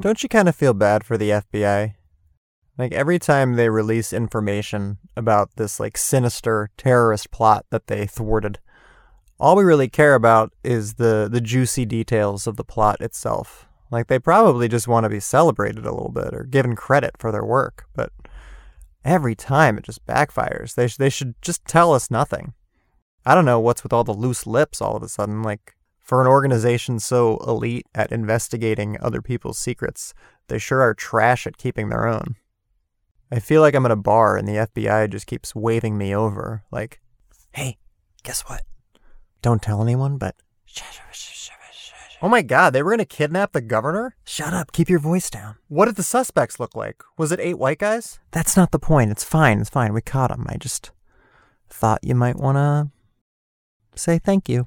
Don't you kind of feel bad for the FBI? Like every time they release information about this like sinister terrorist plot that they thwarted, all we really care about is the the juicy details of the plot itself. Like they probably just want to be celebrated a little bit or given credit for their work, but every time it just backfires. They sh- they should just tell us nothing. I don't know what's with all the loose lips all of a sudden. Like for an organization so elite at investigating other people's secrets, they sure are trash at keeping their own. I feel like I'm at a bar and the FBI just keeps waving me over, like, hey, guess what? Don't tell anyone, but. Oh my god, they were gonna kidnap the governor? Shut up, keep your voice down. What did the suspects look like? Was it eight white guys? That's not the point. It's fine, it's fine. We caught them. I just thought you might wanna say thank you.